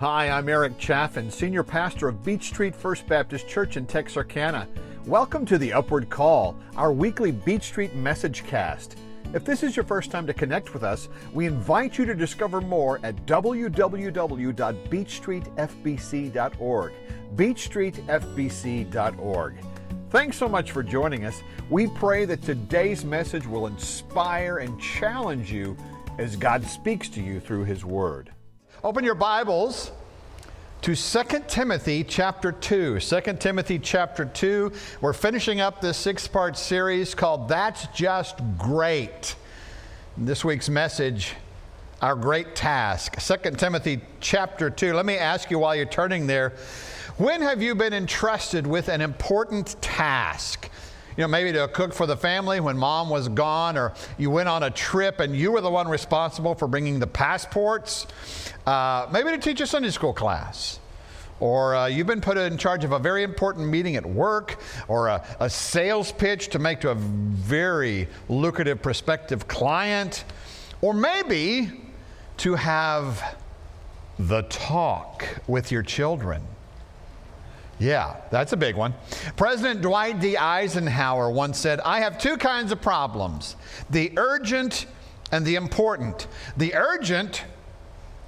Hi, I'm Eric Chaffin, Senior Pastor of Beech Street First Baptist Church in Texarkana. Welcome to the Upward Call, our weekly Beech Street message cast. If this is your first time to connect with us, we invite you to discover more at www.beechstreetfbc.org. beechstreetfbc.org. Thanks so much for joining us. We pray that today's message will inspire and challenge you as God speaks to you through His Word. Open your Bibles to 2 Timothy chapter 2. 2 Timothy chapter 2. We're finishing up this six part series called That's Just Great. This week's message, Our Great Task. 2 Timothy chapter 2. Let me ask you while you're turning there when have you been entrusted with an important task? You know, maybe to cook for the family when mom was gone, or you went on a trip and you were the one responsible for bringing the passports, uh, maybe to teach a Sunday school class. Or uh, you've been put in charge of a very important meeting at work, or a, a sales pitch to make to a very lucrative prospective client, or maybe to have the talk with your children. Yeah, that's a big one. President Dwight D. Eisenhower once said, I have two kinds of problems the urgent and the important. The urgent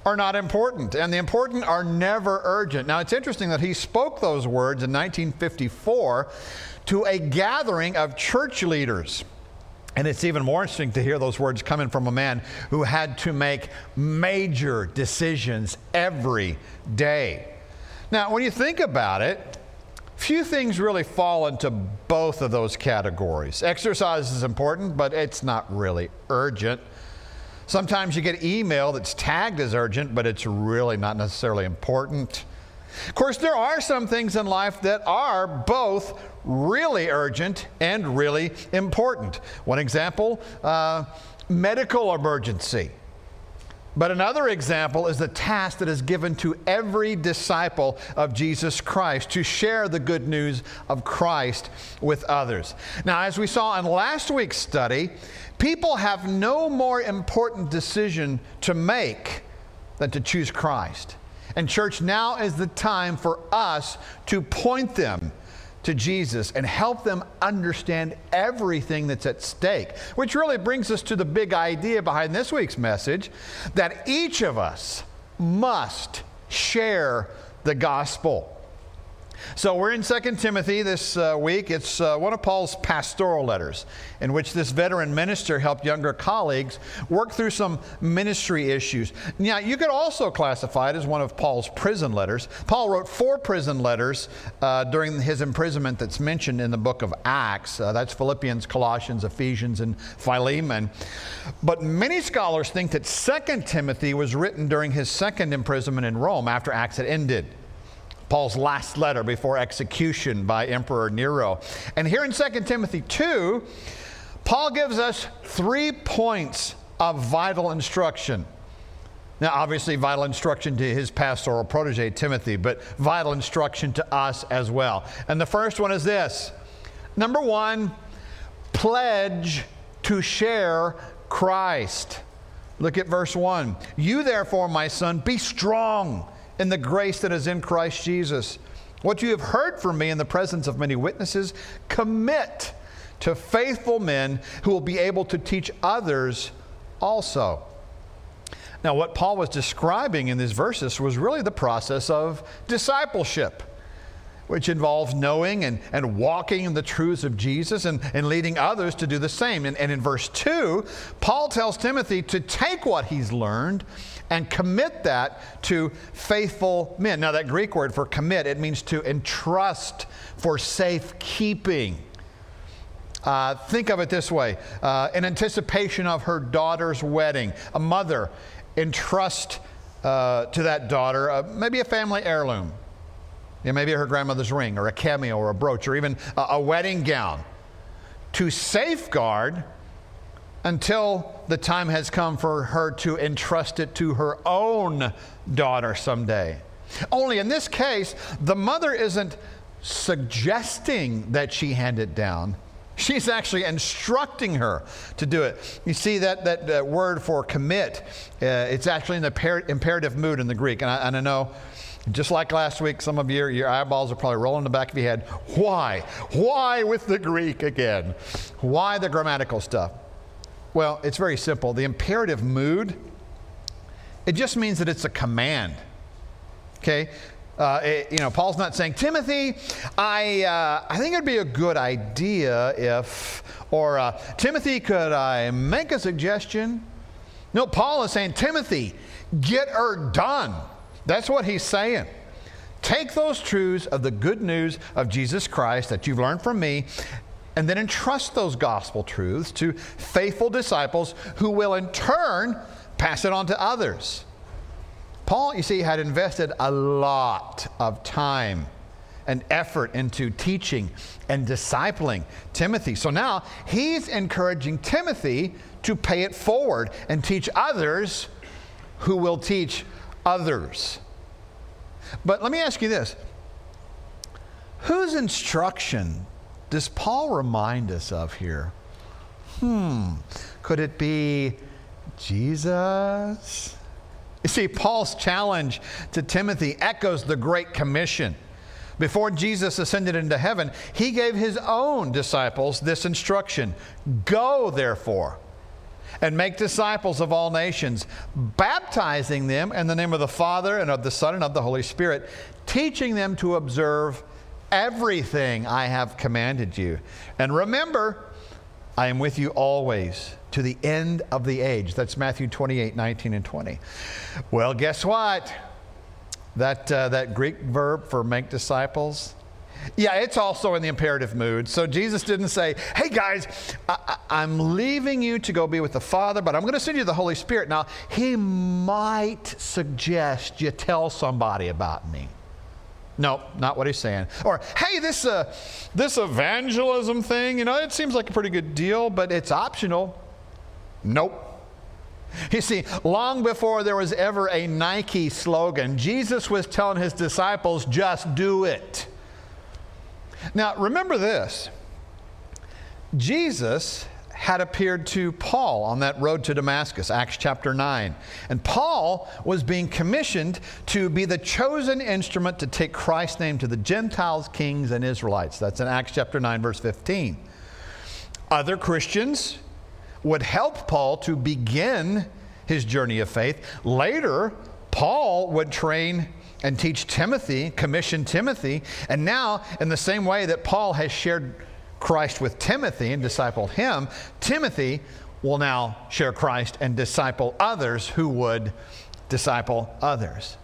are not important, and the important are never urgent. Now, it's interesting that he spoke those words in 1954 to a gathering of church leaders. And it's even more interesting to hear those words coming from a man who had to make major decisions every day. Now, when you think about it, few things really fall into both of those categories. Exercise is important, but it's not really urgent. Sometimes you get email that's tagged as urgent, but it's really not necessarily important. Of course, there are some things in life that are both really urgent and really important. One example uh, medical emergency. But another example is the task that is given to every disciple of Jesus Christ to share the good news of Christ with others. Now, as we saw in last week's study, people have no more important decision to make than to choose Christ. And, church, now is the time for us to point them to Jesus and help them understand everything that's at stake. Which really brings us to the big idea behind this week's message that each of us must share the gospel. So we're in 2 Timothy this uh, week. It's uh, one of Paul's pastoral letters in which this veteran minister helped younger colleagues work through some ministry issues. Now, you could also classify it as one of Paul's prison letters. Paul wrote four prison letters uh, during his imprisonment that's mentioned in the book of Acts. Uh, that's Philippians, Colossians, Ephesians, and Philemon. But many scholars think that 2 Timothy was written during his second imprisonment in Rome after Acts had ended. Paul's last letter before execution by Emperor Nero. And here in 2 Timothy 2, Paul gives us three points of vital instruction. Now, obviously, vital instruction to his pastoral protege, Timothy, but vital instruction to us as well. And the first one is this number one, pledge to share Christ. Look at verse 1. You, therefore, my son, be strong in the grace that is in Christ Jesus. What you have heard from me in the presence of many witnesses, commit to faithful men who will be able to teach others also. Now, what Paul was describing in these verses was really the process of discipleship, which involves knowing and, and walking in the truths of Jesus and, and leading others to do the same. And, and in verse 2, Paul tells Timothy to take what he's learned and commit that to faithful men. Now, that Greek word for commit, it means to entrust for safekeeping. Uh, think of it this way uh, in anticipation of her daughter's wedding, a mother entrust uh, to that daughter uh, maybe a family heirloom. You maybe her grandmother's ring, or a cameo, or a brooch, or even a, a wedding gown to safeguard until the time has come for her to entrust it to her own daughter someday. Only in this case, the mother isn't suggesting that she hand it down. She's actually instructing her to do it. You see that, that uh, word for commit, uh, it's actually in the imperative mood in the Greek. And I, and I, know, just like last week, some of your, your eyeballs are probably rolling in the back of your head. Why? Why with the Greek again? Why the grammatical stuff? Well, it's very simple. The imperative mood, it just means that it's a command. Okay? Uh, it, you know, Paul's not saying, Timothy, I, uh, I think it'd be a good idea if, or uh, Timothy, could I make a suggestion? No, Paul is saying, Timothy, get her done. That's what he's saying. Take those truths of the good news of Jesus Christ that you've learned from me, and then entrust those gospel truths to faithful disciples who will in turn pass it on to others. Paul, you see, had invested a lot of time and effort into teaching and discipling Timothy. So now he's encouraging Timothy to pay it forward and teach others who will teach others. But let me ask you this whose instruction does Paul remind us of here? Hmm, could it be Jesus? You see, Paul's challenge to Timothy echoes the Great Commission. Before Jesus ascended into heaven, he gave his own disciples this instruction Go, therefore, and make disciples of all nations, baptizing them in the name of the Father and of the Son and of the Holy Spirit, teaching them to observe everything I have commanded you. And remember, I am with you always to the end of the age. That's Matthew 28 19 and 20. Well, guess what? That, uh, that Greek verb for make disciples, yeah, it's also in the imperative mood. So Jesus didn't say, hey guys, I, am leaving you to go be with the Father, but I'm going to send you the Holy Spirit. Now, he might suggest you tell somebody about me. No, not what he's saying. Or, hey, this, uh, this evangelism thing, you know, it seems like a pretty good deal, but it's optional. Nope. You see, long before there was ever a Nike slogan, Jesus was telling his disciples, just do it. Now, remember this Jesus had appeared to Paul on that road to Damascus, Acts chapter 9. And Paul was being commissioned to be the chosen instrument to take Christ's name to the Gentiles, kings, and Israelites. That's in Acts chapter 9, verse 15. Other Christians would help Paul to begin his journey of faith. Later, Paul would train and teach Timothy, commission Timothy, and now, in the same way that Paul has shared Christ with Timothy and discipled him, Timothy will now share Christ and disciple others who would disciple others.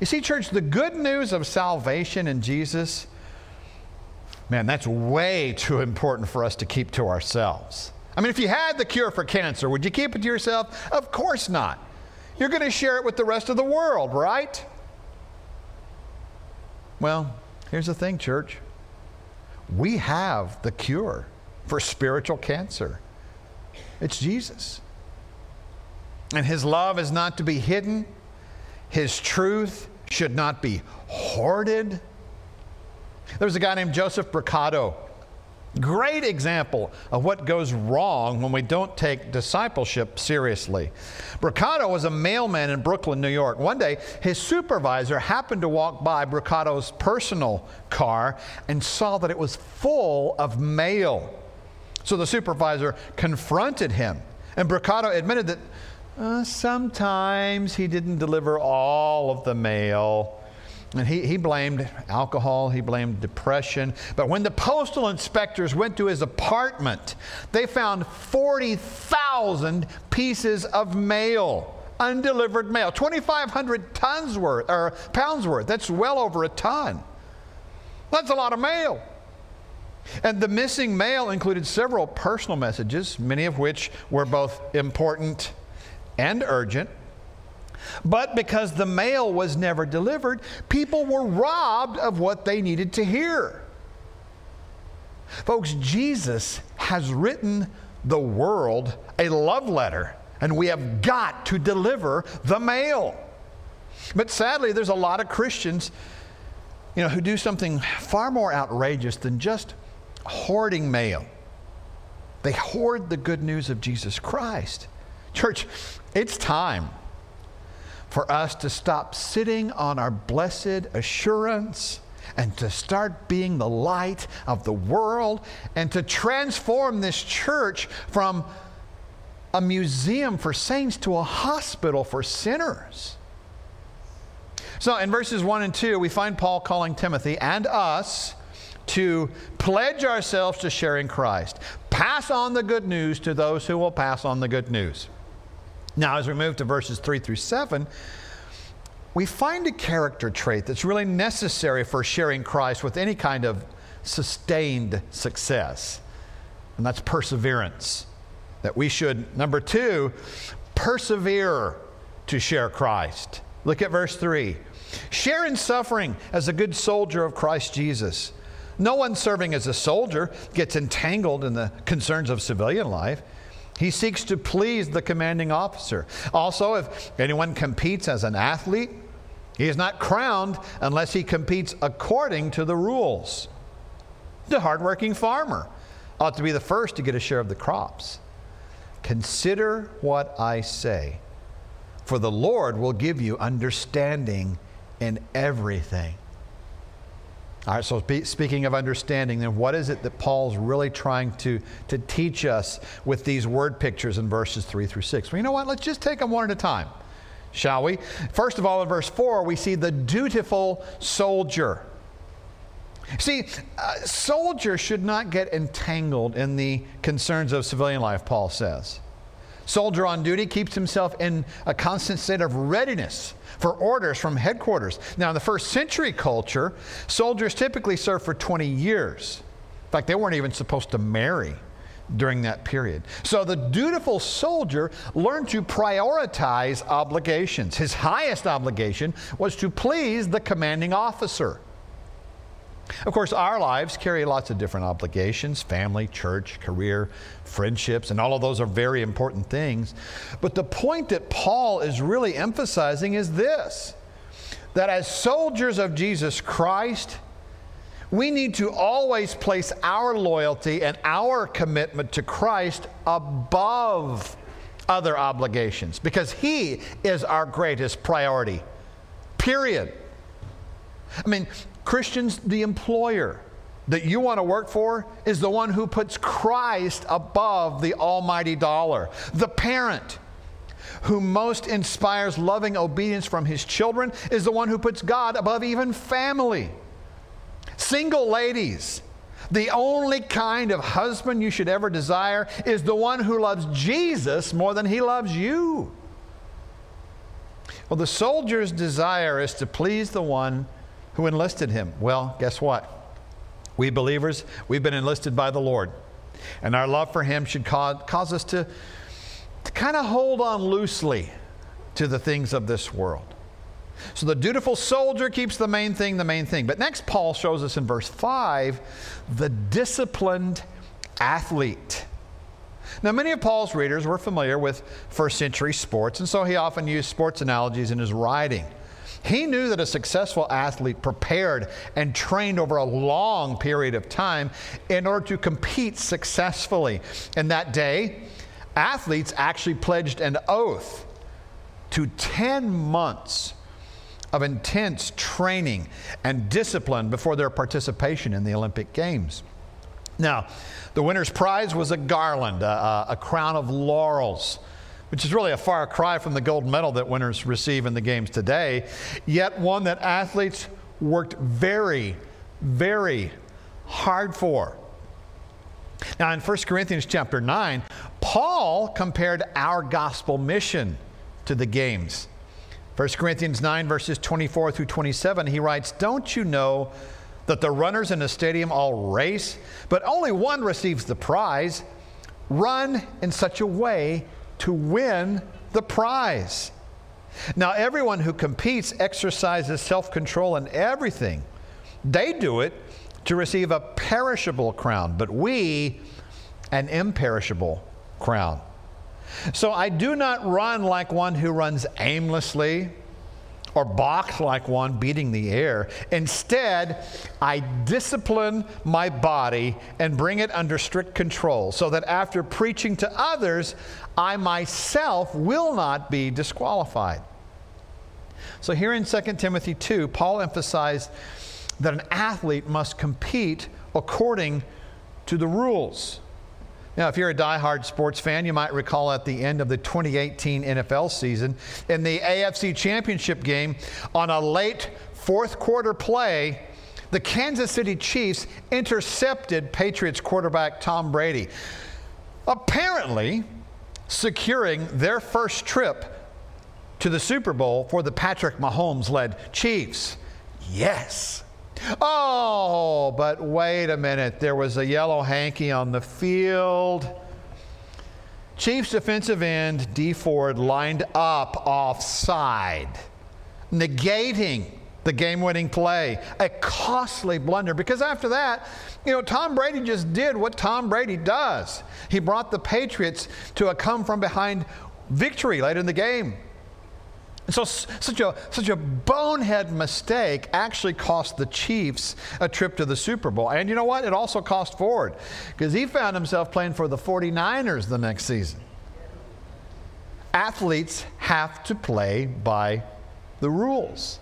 You see, church, the good news of salvation in Jesus, man, that's way too important for us to keep to ourselves. I mean, if you had the cure for cancer, would you keep it to yourself? Of course not. You're going to share it with the rest of the world, right? Well, here's the thing, church we have the cure for spiritual cancer. It's Jesus. And his love is not to be hidden, his truth should not be hoarded. There was a guy named Joseph Brucato Great example of what goes wrong when we don't take discipleship seriously. Brucato was a mailman in Brooklyn, New York. One day, his supervisor happened to walk by Brucato's personal car and saw that it was full of mail. So the supervisor confronted him, and Brucato admitted that uh, sometimes he didn't deliver all of the mail. And he, he blamed alcohol, he blamed depression. But when the postal inspectors went to his apartment, they found 40,000 pieces of mail, undelivered mail, 2,500 tons worth, or pounds worth. That's well over a ton. That's a lot of mail. And the missing mail included several personal messages, many of which were both important and urgent. But because the mail was never delivered, people were robbed of what they needed to hear. Folks, Jesus has written the world a love letter, and we have got to deliver the mail. But sadly, there's a lot of Christians, you know, who do something far more outrageous than just hoarding mail. They hoard the good news of Jesus Christ. Church, it's time for us to stop sitting on our blessed assurance and to start being the light of the world and to transform this church from a museum for saints to a hospital for sinners. So in verses 1 and 2, we find Paul calling Timothy and us to pledge ourselves to sharing Christ. Pass on the good news to those who will pass on the good news. Now, as we move to verses 3 through 7, we find a character trait that's really necessary for sharing Christ with any kind of sustained success, and that's perseverance. That we should, number two, persevere to share Christ. Look at verse 3. Share in suffering as a good soldier of Christ Jesus. No one serving as a soldier gets entangled in the concerns of civilian life. He seeks to please the commanding officer. Also, if anyone competes as an athlete, he is not crowned unless he competes according to the rules. The hardworking farmer ought to be the first to get a share of the crops. Consider what I say, for the Lord will give you understanding in everything. All right, so speaking of understanding, then what is it that Paul's really trying to, to teach us with these word pictures in verses 3 through 6? Well, you know what? Let's just take them one at a time, shall we? First of all, in verse 4, we see the dutiful soldier. See, uh, soldiers should not get entangled in the concerns of civilian life, Paul says. Soldier on duty keeps himself in a constant state of readiness for orders from headquarters. Now, in the first century culture, soldiers typically served for 20 years. In fact, they weren't even supposed to marry during that period. So the dutiful soldier learned to prioritize obligations. His highest obligation was to please the commanding officer. Of course, our lives carry lots of different obligations family, church, career, friendships, and all of those are very important things. But the point that Paul is really emphasizing is this that as soldiers of Jesus Christ, we need to always place our loyalty and our commitment to Christ above other obligations because He is our greatest priority. Period. I mean, Christians, the employer that you want to work for is the one who puts Christ above the almighty dollar. The parent who most inspires loving obedience from his children is the one who puts God above even family. Single ladies, the only kind of husband you should ever desire is the one who loves Jesus more than he loves you. Well, the soldier's desire is to please the one who enlisted him? Well, guess what? We believers, we've been enlisted by the Lord. And our love for him should cause, cause us to, to kind of hold on loosely to the things of this world. So the dutiful soldier keeps the main thing the main thing. But next, Paul shows us in verse 5 the disciplined athlete. Now, many of Paul's readers were familiar with first century sports, and so he often used sports analogies in his writing. He knew that a successful athlete prepared and trained over a long period of time in order to compete successfully. In that day, athletes actually pledged an oath to 10 months of intense training and discipline before their participation in the Olympic Games. Now, the winner's prize was a garland, a, a crown of laurels which is really a far cry from the gold medal that winners receive in the games today, yet one that athletes worked very, very hard for. Now, in 1 Corinthians chapter 9, Paul compared our gospel mission to the games. 1 Corinthians 9, verses 24 through 27, he writes, Don't you know that the runners in a stadium all race, but only one receives the prize? Run in such a way to win the prize. Now, everyone who competes exercises self control in everything. They do it to receive a perishable crown, but we an imperishable crown. So I do not run like one who runs aimlessly or box like one beating the air. Instead, I discipline my body and bring it under strict control so that after preaching to others, I myself will not be disqualified. So, here in 2 Timothy 2, Paul emphasized that an athlete must compete according to the rules. Now, if you're a die-hard sports fan, you might recall at the end of the 2018 NFL season, in the AFC Championship game, on a late fourth quarter play, the Kansas City Chiefs intercepted Patriots quarterback Tom Brady, apparently securing their first trip to the Super Bowl for the Patrick Mahomes led Chiefs. Yes. Oh, but wait a minute. There was a yellow hanky on the field. Chiefs defensive end Dee Ford lined up offside, negating the game winning play. A costly blunder because after that, you know, Tom Brady just did what Tom Brady does. He brought the Patriots to a come from behind victory late in the game. So, such a, such a bonehead mistake actually cost the Chiefs a trip to the Super Bowl. And you know what? It also cost Ford because he found himself playing for the 49ers the next season. Athletes have to play by the rules.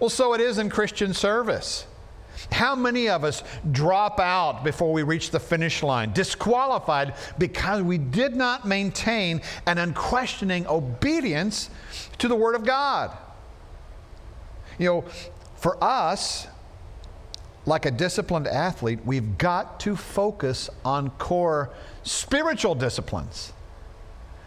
Well, so it is in Christian service. How many of us drop out before we reach the finish line, disqualified because we did not maintain an unquestioning obedience to the Word of God? You know, for us, like a disciplined athlete, we've got to focus on core spiritual disciplines.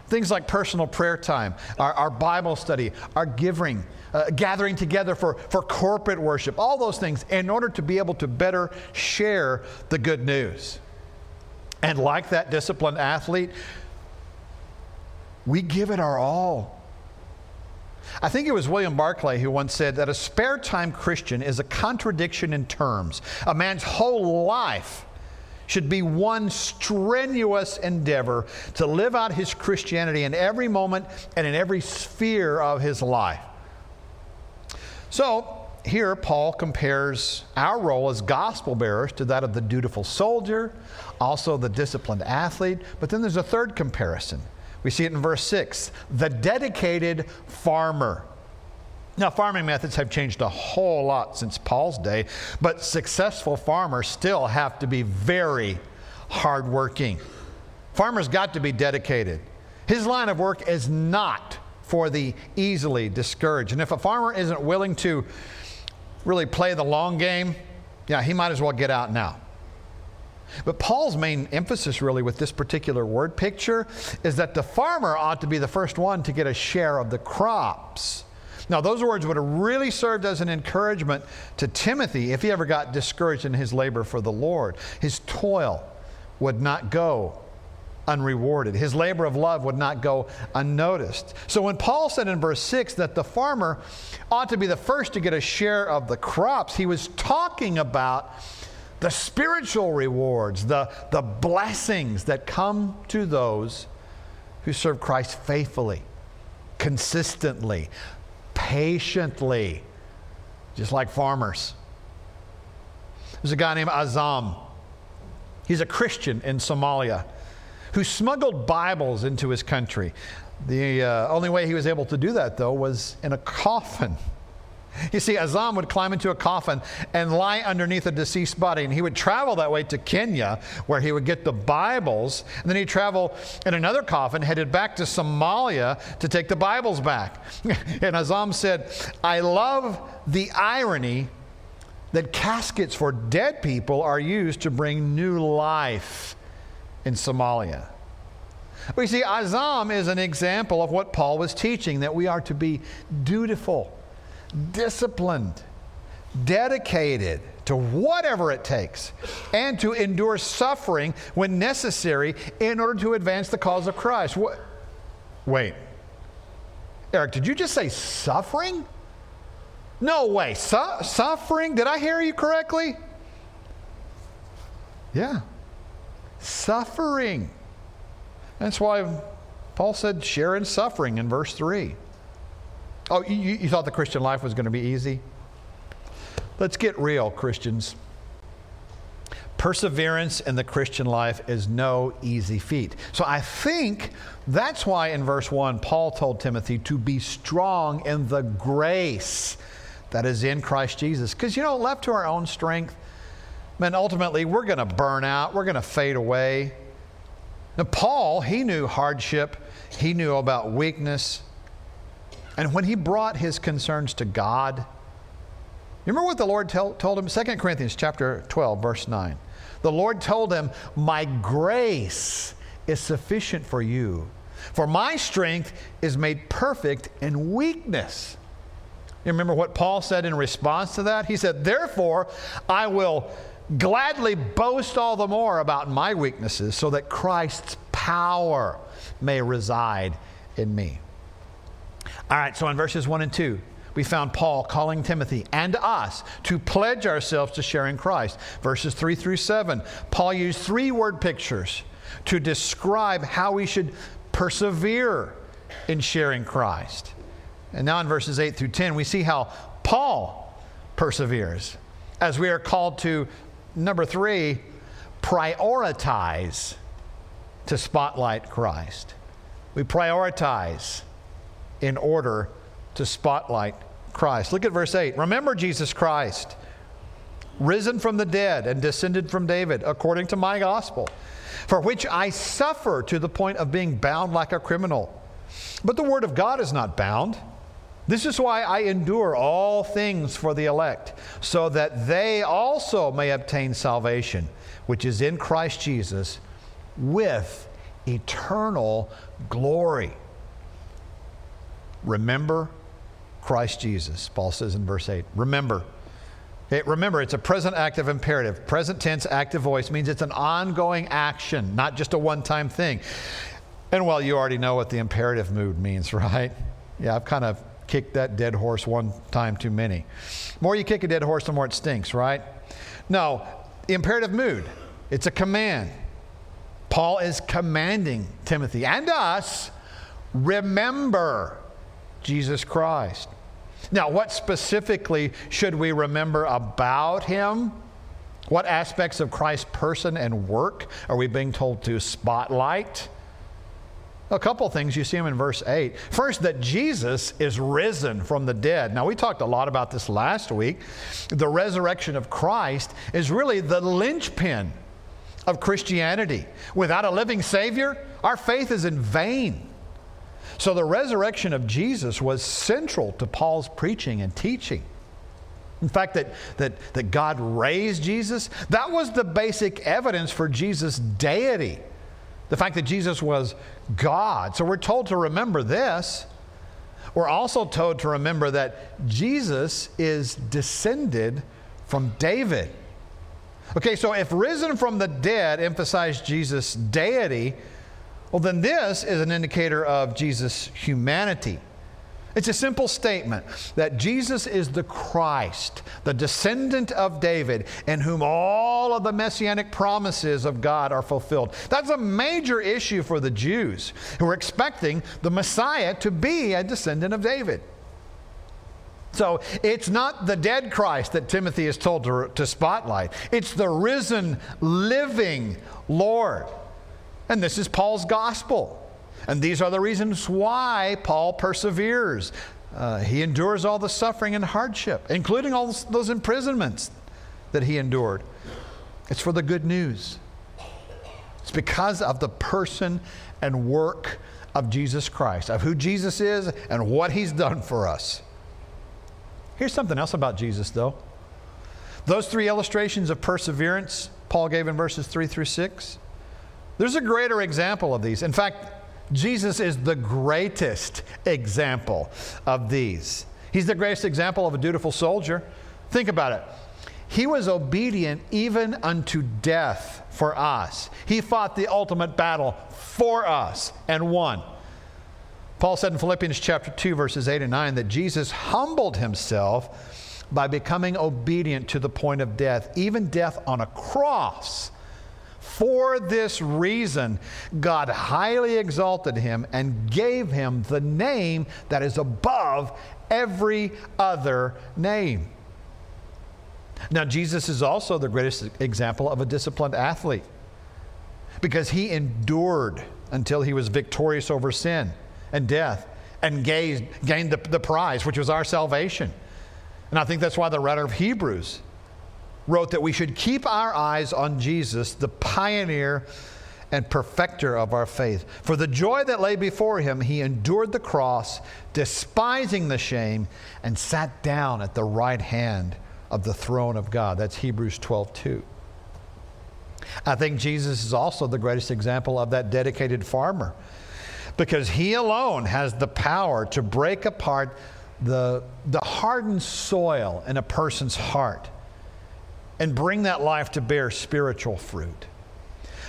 Things like personal prayer time, our, our Bible study, our giving, uh, gathering together for, for corporate worship, all those things in order to be able to better share the good news. And like that disciplined athlete, we give it our all. I think it was William Barclay who once said that a spare time Christian is a contradiction in terms. A man's whole life should be one strenuous endeavor to live out his Christianity in every moment and in every sphere of his life. So, here Paul compares our role as gospel bearers to that of the dutiful soldier, also the disciplined athlete, but then there's a third comparison. We see it in verse 6 the dedicated farmer. Now, farming methods have changed a whole lot since Paul's day, but successful farmers still have to be very hardworking. Farmers got to be dedicated. His line of work is not for the easily discouraged. And if a farmer isn't willing to really play the long game, yeah, he might as well get out now. But Paul's main emphasis, really, with this particular word picture is that the farmer ought to be the first one to get a share of the crops. Now, those words would have really served as an encouragement to Timothy if he ever got discouraged in his labor for the Lord. His toil would not go unrewarded. His labor of love would not go unnoticed. So when Paul said in verse 6 that the farmer ought to be the first to get a share of the crops, he was talking about the spiritual rewards, the, the blessings that come to those who serve Christ faithfully, consistently, patiently, just like farmers. There's a guy named Azam. He's a Christian in Somalia who smuggled Bibles into his country. The uh, only way he was able to do that, though, was in a coffin. You see, Azam would climb into a coffin and lie underneath a deceased body, and he would travel that way to Kenya, where he would get the Bibles, and then he'd travel in another coffin, headed back to Somalia to take the Bibles back. and Azam said, I love the irony that caskets for dead people are used to bring new life in Somalia. We see, Azam is an example of what Paul was teaching that we are to be dutiful disciplined, dedicated to whatever it takes, and to endure suffering when necessary in order to advance the cause of Christ. What? Wait. Eric, did you just say suffering? No way. Su- suffering? Did I hear you correctly? Yeah. Suffering. That's why Paul said share in suffering in verse 3. Oh, you, you thought the Christian life was going to be easy? Let's get real, Christians. Perseverance in the Christian life is no easy feat. So I think that's why in verse 1, Paul told Timothy to be strong in the grace that is in Christ Jesus. Because, you know, left to our own strength, man, ultimately we're going to burn out, we're going to fade away. Now, Paul, he knew hardship, he knew about weakness. And when he brought his concerns to God, you remember what the Lord tell, told him? 2 Corinthians chapter 12, verse 9. The Lord told him, My grace is sufficient for you, for my strength is made perfect in weakness. You remember what Paul said in response to that? He said, Therefore, I will gladly boast all the more about my weaknesses, so that Christ's power may reside in me. All right, so in verses 1 and 2, we found Paul calling Timothy and us to pledge ourselves to sharing Christ. Verses 3 through 7, Paul used three word pictures to describe how we should persevere in sharing Christ. And now in verses 8 through 10, we see how Paul perseveres as we are called to, number three, prioritize to spotlight Christ. We prioritize in order to spotlight Christ. Look at verse 8. Remember Jesus Christ, risen from the dead and descended from David, according to my gospel, for which I suffer to the point of being bound like a criminal. But the word of God is not bound. This is why I endure all things for the elect, so that they also may obtain salvation, which is in Christ Jesus, with eternal glory. Remember Christ Jesus, Paul says in verse 8. Remember. Remember, it's a present active imperative. Present tense active voice means it's an ongoing action, not just a one time thing. And well, you already know what the imperative mood means, right? Yeah, I've kind of kicked that dead horse one time too many. The more you kick a dead horse, the more it stinks, right? No, imperative mood, it's a command. Paul is commanding Timothy and us remember Jesus Christ. Now, what specifically should we remember about him? What aspects of Christ's person and work are we being told to spotlight? A couple things you see them in verse 8. First, that Jesus is risen from the dead. Now, we talked a lot about this last week. The resurrection of Christ is really the linchpin of Christianity. Without a living Savior, our faith is in vain. So the resurrection of Jesus was central to Paul's preaching and teaching. In fact, that, that, that God raised Jesus, that was the basic evidence for Jesus' deity. The fact that Jesus was God. So we're told to remember this. We're also told to remember that Jesus is descended from David. Okay, so if risen from the dead emphasized Jesus' deity, well, then this is an indicator of Jesus' humanity. It's a simple statement that Jesus is the Christ, the descendant of David, in whom all of the messianic promises of God are fulfilled. That's a major issue for the Jews who are expecting the Messiah to be a descendant of David. So it's not the dead Christ that Timothy is told to, to spotlight, it's the risen, living Lord. And this is Paul's gospel. And these are the reasons why Paul perseveres. Uh, he endures all the suffering and hardship, including all those imprisonments that he endured. It's for the good news. It's because of the person and work of Jesus Christ, of who Jesus is and what he's done for us. Here's something else about Jesus, though. Those three illustrations of perseverance Paul gave in verses 3 through 6 there's a greater example of these. In fact, Jesus is the greatest example of these. He's the greatest example of a dutiful soldier. Think about it. He was obedient even unto death for us. He fought the ultimate battle for us and won. Paul said in Philippians chapter 2 verses 8 and 9 that Jesus humbled himself by becoming obedient to the point of death, even death on a cross. For this reason, God highly exalted him and gave him the name that is above every other name. Now, Jesus is also the greatest example of a disciplined athlete because he endured until he was victorious over sin and death and gained, gained the, the prize, which was our salvation. And I think that's why the writer of Hebrews wrote that we should keep our eyes on Jesus, the pioneer and perfecter of our faith. For the joy that lay before him, he endured the cross, despising the shame, and sat down at the right hand of the throne of God. That's Hebrews 12 2. I think Jesus is also the greatest example of that dedicated farmer because he alone has the power to break apart the, the hardened soil in a person's heart and bring that life to bear spiritual fruit.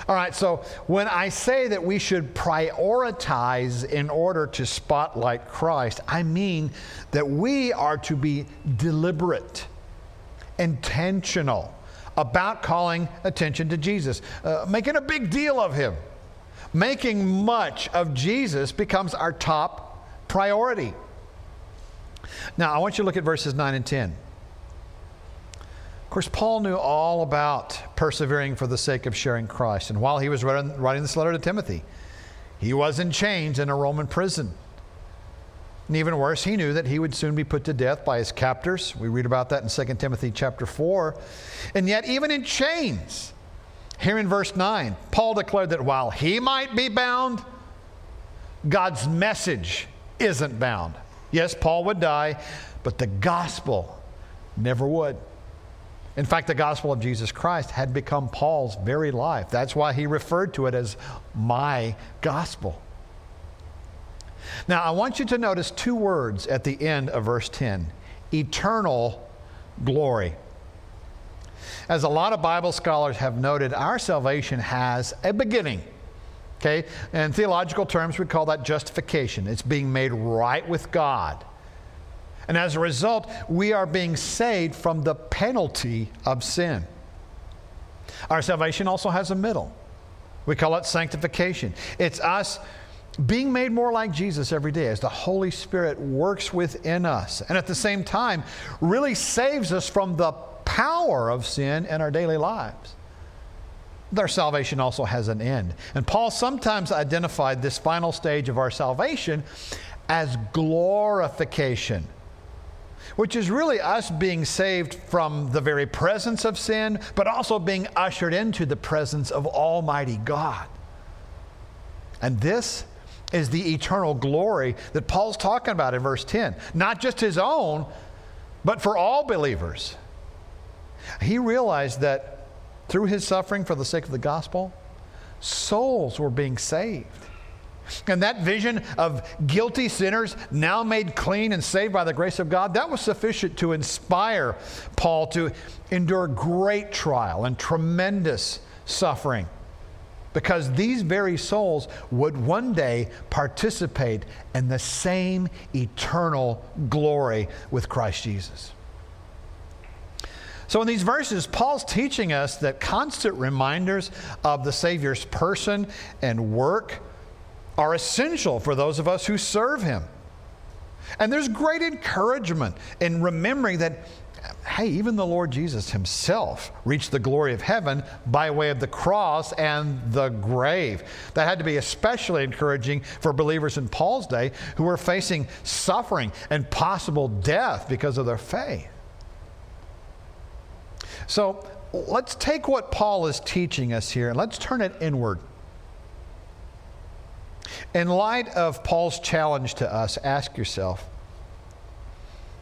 All right, so when I say that we should prioritize in order to spotlight Christ, I mean that we are to be deliberate, intentional about calling attention to Jesus, uh, making a big deal of him. Making much of Jesus becomes our top priority. Now, I want you to look at verses 9 and 10. Of course, Paul knew all about persevering for the sake of sharing Christ. And while he was writing this letter to Timothy, he was in chains in a Roman prison. And even worse, he knew that he would soon be put to death by his captors. We read about that in 2 Timothy chapter 4. And yet, even in chains, here in verse 9, Paul declared that while he might be bound, God's message isn't bound. Yes, Paul would die, but the gospel never would. In fact, the gospel of Jesus Christ had become Paul's very life. That's why he referred to it as my gospel. Now, I want you to notice two words at the end of verse 10 eternal glory. As a lot of Bible scholars have noted, our salvation has a beginning. Okay? In theological terms, we call that justification. It's being made right with God. And as a result, we are being saved from the penalty of sin. Our salvation also has a middle. We call it sanctification. It's us being made more like Jesus every day as the Holy Spirit works within us and at the same time really saves us from the power of sin in our daily lives. Our salvation also has an end. And Paul sometimes identified this final stage of our salvation as glorification which is really us being saved from the very presence of sin, but also being ushered into the presence of Almighty God. And this is the eternal glory that Paul's talking about in verse 10. Not just his own, but for all believers. He realized that through his suffering for the sake of the gospel, souls were being saved. And that vision of guilty sinners now made clean and saved by the grace of God, that was sufficient to inspire Paul to endure great trial and tremendous suffering. Because these very souls would one day participate in the same eternal glory with Christ Jesus. So, in these verses, Paul's teaching us that constant reminders of the Savior's person and work are essential for those of us who serve Him. And there's great encouragement in remembering that, hey, even the Lord Jesus Himself reached the glory of heaven by way of the cross and the grave. That had to be especially encouraging for believers in Paul's day who were facing suffering and possible death because of their faith. So let's take what Paul is teaching us here and let's turn it inward. In light of Paul's challenge to us, ask yourself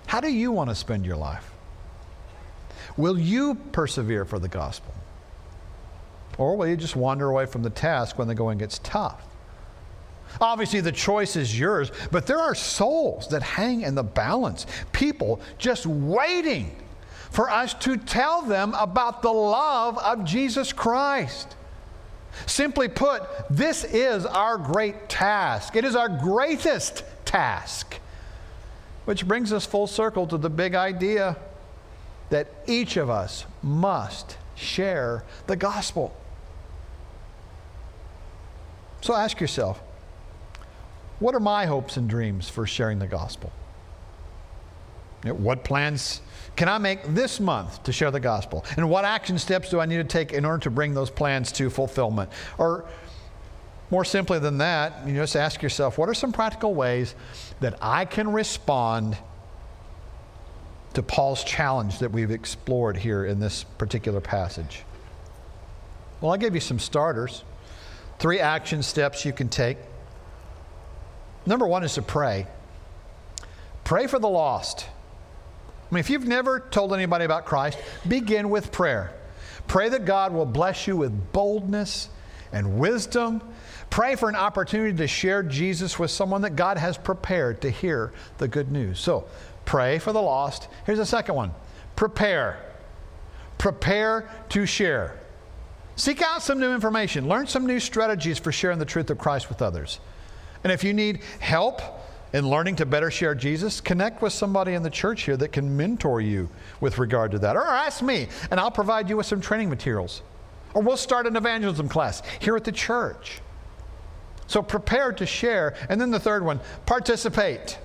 how do you want to spend your life? Will you persevere for the gospel? Or will you just wander away from the task when the going gets tough? Obviously, the choice is yours, but there are souls that hang in the balance. People just waiting for us to tell them about the love of Jesus Christ. Simply put, this is our great task. It is our greatest task. Which brings us full circle to the big idea that each of us must share the gospel. So ask yourself what are my hopes and dreams for sharing the gospel? What plans can I make this month to share the gospel? And what action steps do I need to take in order to bring those plans to fulfillment? Or more simply than that, you just ask yourself, what are some practical ways that I can respond to Paul's challenge that we've explored here in this particular passage? Well, I'll give you some starters, three action steps you can take. Number one is to pray. Pray for the lost. I mean, if you've never told anybody about Christ, begin with prayer. Pray that God will bless you with boldness and wisdom. Pray for an opportunity to share Jesus with someone that God has prepared to hear the good news. So, pray for the lost. Here's the second one prepare. Prepare to share. Seek out some new information, learn some new strategies for sharing the truth of Christ with others. And if you need help, in learning to better share Jesus, connect with somebody in the church here that can mentor you with regard to that. Or ask me, and I'll provide you with some training materials. Or we'll start an evangelism class here at the church. So prepare to share. And then the third one participate.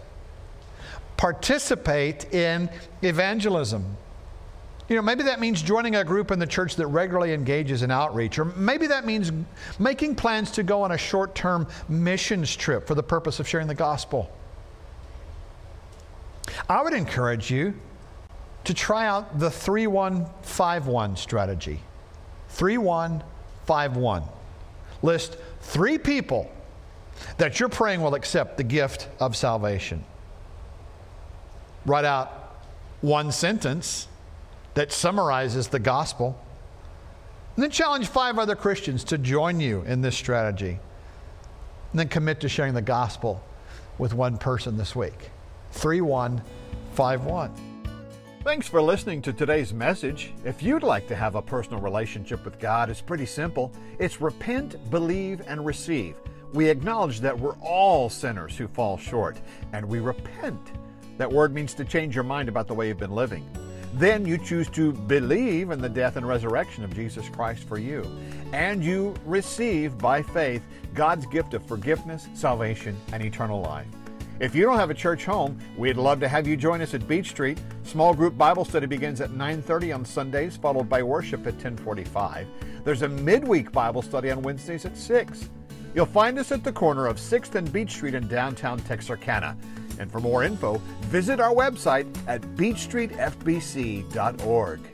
Participate in evangelism. You know, maybe that means joining a group in the church that regularly engages in outreach, or maybe that means making plans to go on a short term missions trip for the purpose of sharing the gospel. I would encourage you to try out the 3151 strategy. 3151. List three people that you're praying will accept the gift of salvation. Write out one sentence that summarizes the gospel. And then challenge five other Christians to join you in this strategy. And then commit to sharing the gospel with one person this week. 3151. Thanks for listening to today's message. If you'd like to have a personal relationship with God, it's pretty simple. It's repent, believe, and receive. We acknowledge that we're all sinners who fall short, and we repent. That word means to change your mind about the way you've been living. Then you choose to believe in the death and resurrection of Jesus Christ for you. And you receive by faith God's gift of forgiveness, salvation, and eternal life. If you don't have a church home, we'd love to have you join us at Beech Street. Small group Bible study begins at 9:30 on Sundays, followed by worship at 10:45. There's a midweek Bible study on Wednesdays at 6. You'll find us at the corner of 6th and Beech Street in downtown Texarkana. And for more info, visit our website at beechstreetfbc.org.